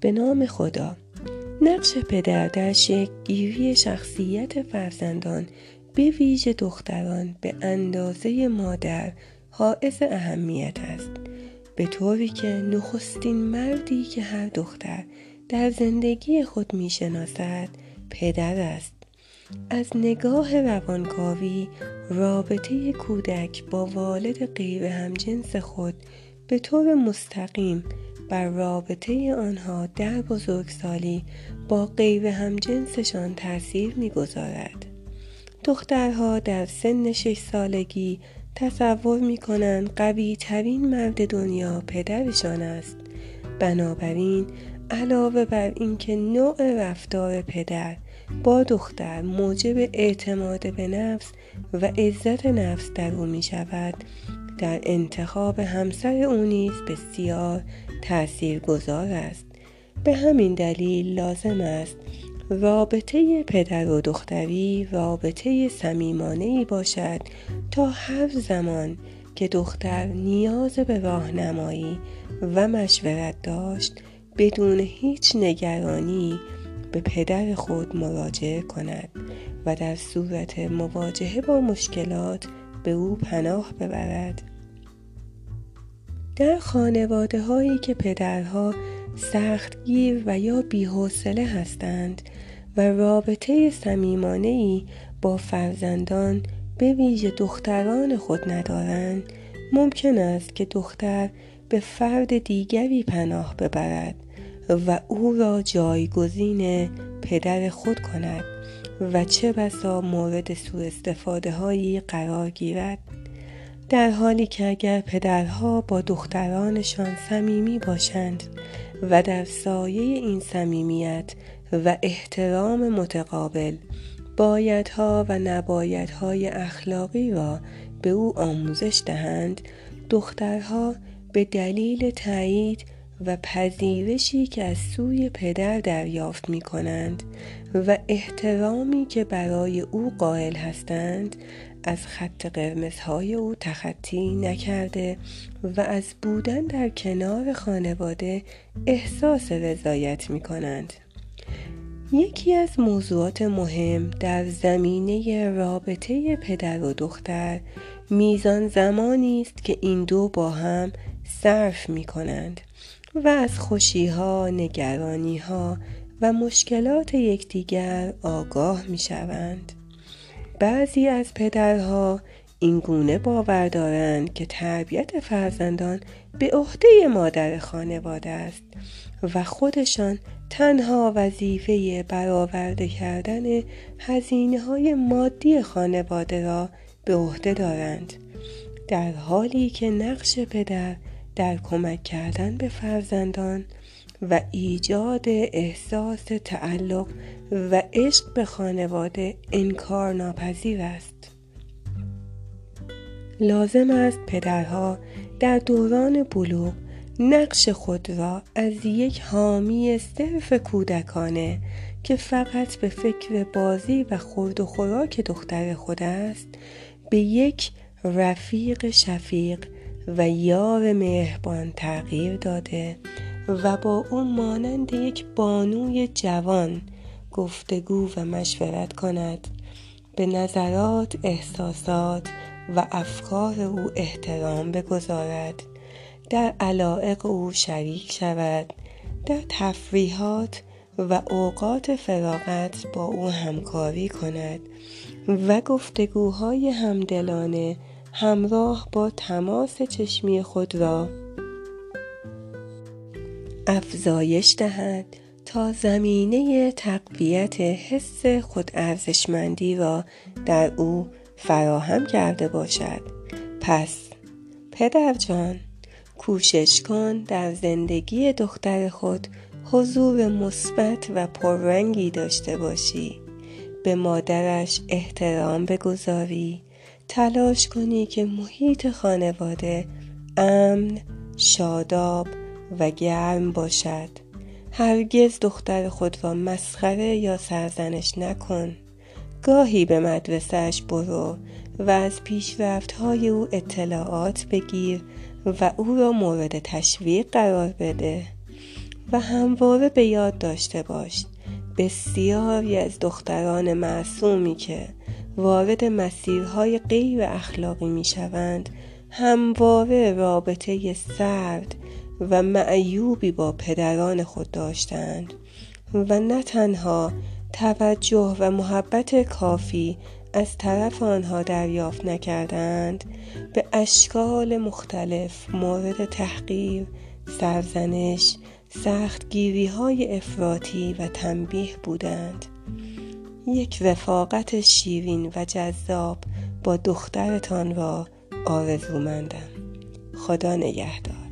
به نام خدا. نقش پدر در گیری شخصیت فرزندان به ویژه دختران به اندازه مادر حائز اهمیت است. به طوری که نخستین مردی که هر دختر در زندگی خود می‌شناسد پدر است. از نگاه روانکاوی رابطه کودک با والد غیر همجنس خود به طور مستقیم بر رابطه آنها در بزرگسالی با غیر همجنسشان تاثیر می‌گذارد. دخترها در سن شش سالگی تصور می کنند قوی ترین مرد دنیا پدرشان است. بنابراین علاوه بر اینکه نوع رفتار پدر با دختر موجب اعتماد به نفس و عزت نفس در او می شود در انتخاب همسر او نیز بسیار تأثیر گذار است. به همین دلیل لازم است رابطه پدر و دختری رابطه سمیمانه باشد تا هر زمان که دختر نیاز به راهنمایی و مشورت داشت بدون هیچ نگرانی به پدر خود مراجعه کند و در صورت مواجهه با مشکلات به او پناه ببرد. در خانواده هایی که پدرها سختگیر و یا بیحوصله هستند و رابطه صمیمانه ای با فرزندان به ویژه دختران خود ندارند ممکن است که دختر به فرد دیگری پناه ببرد و او را جایگزین پدر خود کند. و چه بسا مورد سوء استفاده هایی قرار گیرد. در حالی که اگر پدرها با دخترانشان صمیمی باشند و در سایه این صمیمیت و احترام متقابل بایدها و نبایدهای اخلاقی را به او آموزش دهند دخترها به دلیل تایید و پذیرشی که از سوی پدر دریافت می کنند و احترامی که برای او قائل هستند از خط قرمزهای او تخطی نکرده و از بودن در کنار خانواده احساس رضایت می کنند. یکی از موضوعات مهم در زمینه رابطه پدر و دختر میزان زمانی است که این دو با هم صرف می کنند و از خوشیها، نگرانیها و مشکلات یکدیگر آگاه می شوند. بعضی از پدرها این گونه باور دارند که تربیت فرزندان به عهده مادر خانواده است و خودشان تنها وظیفه برآورده کردن هزینه های مادی خانواده را به عهده دارند در حالی که نقش پدر در کمک کردن به فرزندان و ایجاد احساس تعلق و عشق به خانواده انکار ناپذیر است. لازم است پدرها در دوران بلوغ نقش خود را از یک حامی صرف کودکانه که فقط به فکر بازی و خورد و خوراک دختر خود است به یک رفیق شفیق و یار مهربان تغییر داده و با او مانند یک بانوی جوان گفتگو و مشورت کند. به نظرات احساسات و افکار او احترام بگذارد. در علائق او شریک شود. در تفریحات و اوقات فراغت با او همکاری کند و گفتگوهای همدلانه همراه با تماس چشمی خود را. افزایش دهد تا زمینه تقویت حس خود ارزشمندی را در او فراهم کرده باشد. پس پدر جان کوشش کن در زندگی دختر خود حضور مثبت و پررنگی داشته باشی. به مادرش احترام بگذاری. تلاش کنی که محیط خانواده امن شاداب و گرم باشد. هرگز دختر خود را مسخره یا سرزنش نکن. گاهی به مدرسهش برو و از پیشرفت های او اطلاعات بگیر و او را مورد تشویق قرار بده و همواره به یاد داشته باش. بسیاری از دختران معصومی که وارد مسیرهای غیر اخلاقی می شوند همواره رابطه سرد و معیوبی با پدران خود داشتند. و نه تنها توجه و محبت کافی از طرف آنها دریافت نکردند. به اشکال مختلف مورد تحقیر سرزنش سختگیری های افراطی و تنبیه بودند. یک رفاقت شیرین و جذاب با دخترتان را آرزومندم. خدا نگهدار.